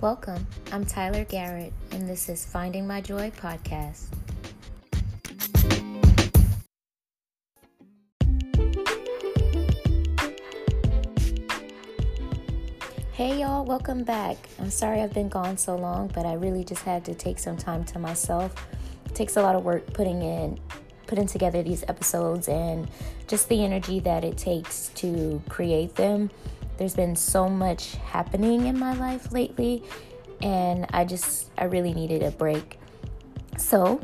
Welcome. I'm Tyler Garrett, and this is Finding My Joy podcast. Hey y'all, welcome back. I'm sorry I've been gone so long, but I really just had to take some time to myself. It takes a lot of work putting in putting together these episodes and just the energy that it takes to create them. There's been so much happening in my life lately, and I just, I really needed a break. So,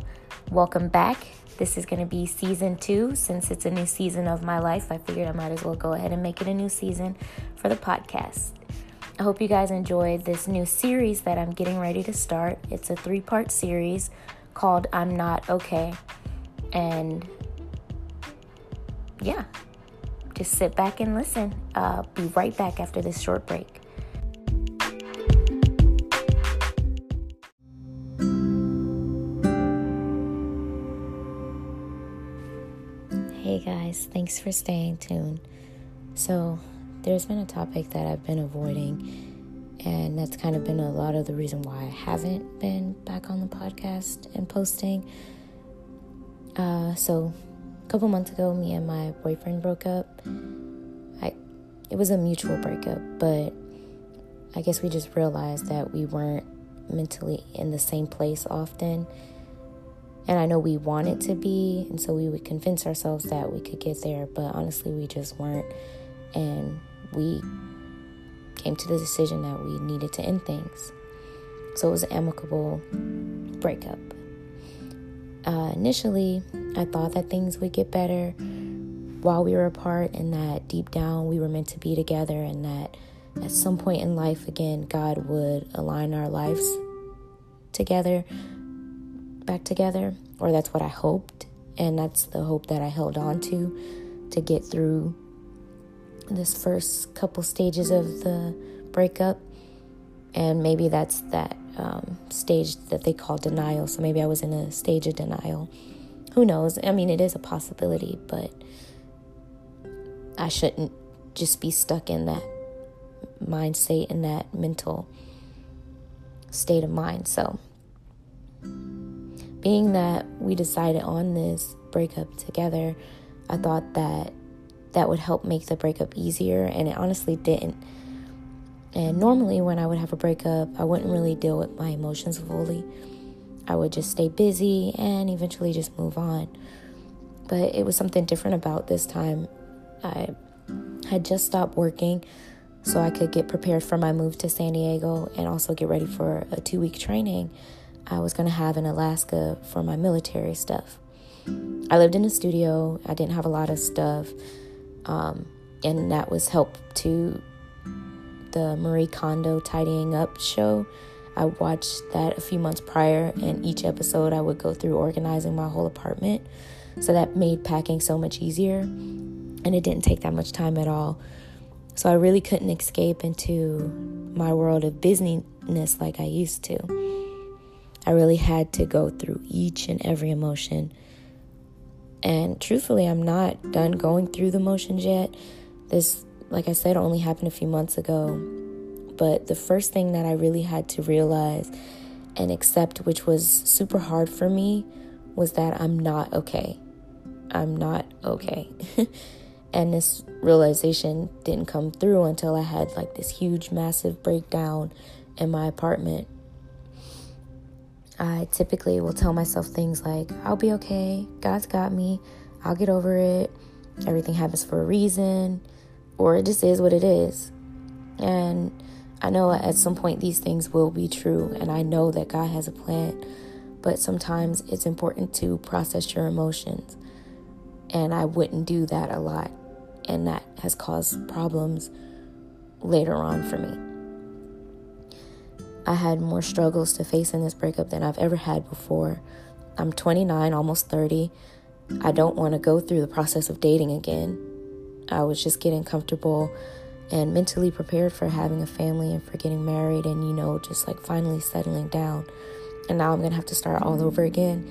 welcome back. This is going to be season two. Since it's a new season of my life, I figured I might as well go ahead and make it a new season for the podcast. I hope you guys enjoyed this new series that I'm getting ready to start. It's a three part series called I'm Not Okay. And yeah, just sit back and listen. Uh, be right back after this short break. Hey guys, thanks for staying tuned. So, there's been a topic that I've been avoiding, and that's kind of been a lot of the reason why I haven't been back on the podcast and posting. Uh, so, couple months ago, me and my boyfriend broke up. I, it was a mutual breakup, but I guess we just realized that we weren't mentally in the same place often. And I know we wanted to be, and so we would convince ourselves that we could get there, but honestly, we just weren't. And we came to the decision that we needed to end things. So it was an amicable breakup. Uh, initially, I thought that things would get better while we were apart, and that deep down we were meant to be together, and that at some point in life, again, God would align our lives together, back together, or that's what I hoped, and that's the hope that I held on to to get through this first couple stages of the breakup. And maybe that's that um, stage that they call denial. So maybe I was in a stage of denial. Who knows? I mean, it is a possibility, but I shouldn't just be stuck in that mind state and that mental state of mind. So, being that we decided on this breakup together, I thought that that would help make the breakup easier, and it honestly didn't. And normally, when I would have a breakup, I wouldn't really deal with my emotions fully. I would just stay busy and eventually just move on. But it was something different about this time. I had just stopped working so I could get prepared for my move to San Diego and also get ready for a two week training I was going to have in Alaska for my military stuff. I lived in a studio, I didn't have a lot of stuff, um, and that was help to the Marie Kondo Tidying Up show. I watched that a few months prior, and each episode I would go through organizing my whole apartment. So that made packing so much easier, and it didn't take that much time at all. So I really couldn't escape into my world of busyness like I used to. I really had to go through each and every emotion. And truthfully, I'm not done going through the motions yet. This like I said, only happened a few months ago. But the first thing that I really had to realize and accept, which was super hard for me, was that I'm not okay. I'm not okay. and this realization didn't come through until I had like this huge, massive breakdown in my apartment. I typically will tell myself things like, I'll be okay, God's got me, I'll get over it, everything happens for a reason or it just is what it is. And I know at some point these things will be true, and I know that God has a plan, but sometimes it's important to process your emotions. And I wouldn't do that a lot, and that has caused problems later on for me. I had more struggles to face in this breakup than I've ever had before. I'm 29, almost 30. I don't want to go through the process of dating again. I was just getting comfortable and mentally prepared for having a family and for getting married and, you know, just like finally settling down. And now I'm going to have to start all over again.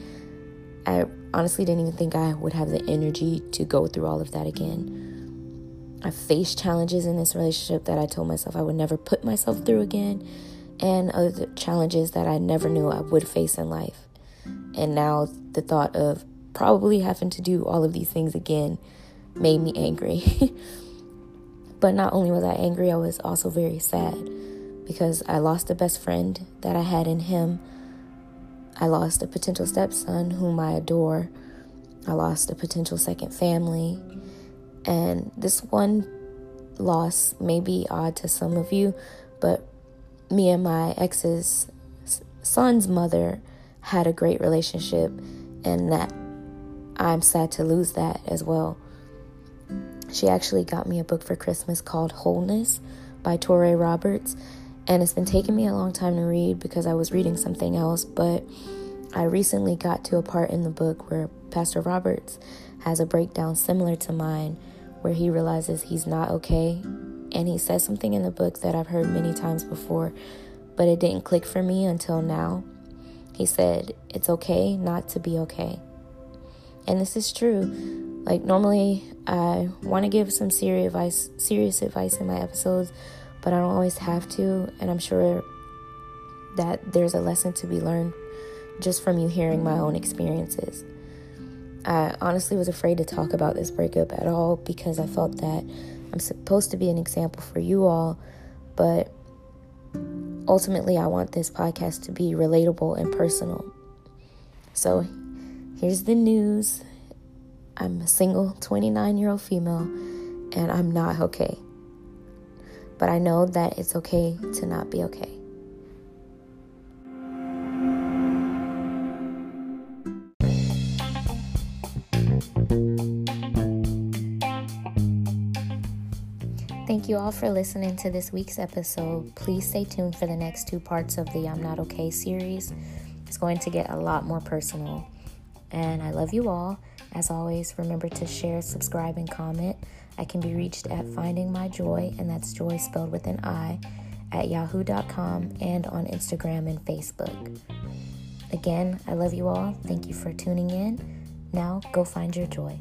I honestly didn't even think I would have the energy to go through all of that again. I faced challenges in this relationship that I told myself I would never put myself through again. and other challenges that I never knew I would face in life. And now the thought of probably having to do all of these things again made me angry. but not only was I angry, I was also very sad because I lost a best friend that I had in him. I lost a potential stepson whom I adore. I lost a potential second family. And this one loss may be odd to some of you, but me and my ex's son's mother had a great relationship, and that I'm sad to lose that as well. She actually got me a book for Christmas called Wholeness by Touré Roberts, and it's been taking me a long time to read because I was reading something else, but I recently got to a part in the book where Pastor Roberts has a breakdown similar to mine where he realizes he's not okay. And he says something in the book that I've heard many times before, but it didn't click for me until now. He said, It's okay not to be okay. And this is true. Like, normally, I want to give some serious advice, serious advice in my episodes, but I don't always have to. And I'm sure that there's a lesson to be learned just from you hearing my own experiences. I honestly was afraid to talk about this breakup at all because I felt that I'm supposed to be an example for you all, but ultimately, I want this podcast to be relatable and personal. So, here's the news I'm a single 29 year old female, and I'm not okay. But I know that it's okay to not be okay. Thank you all for listening to this week's episode. Please stay tuned for the next two parts of the I'm Not Okay series. It's going to get a lot more personal. And I love you all. As always, remember to share, subscribe, and comment. I can be reached at Finding My Joy, and that's joy spelled with an I, at yahoo.com and on Instagram and Facebook. Again, I love you all. Thank you for tuning in. Now, go find your joy.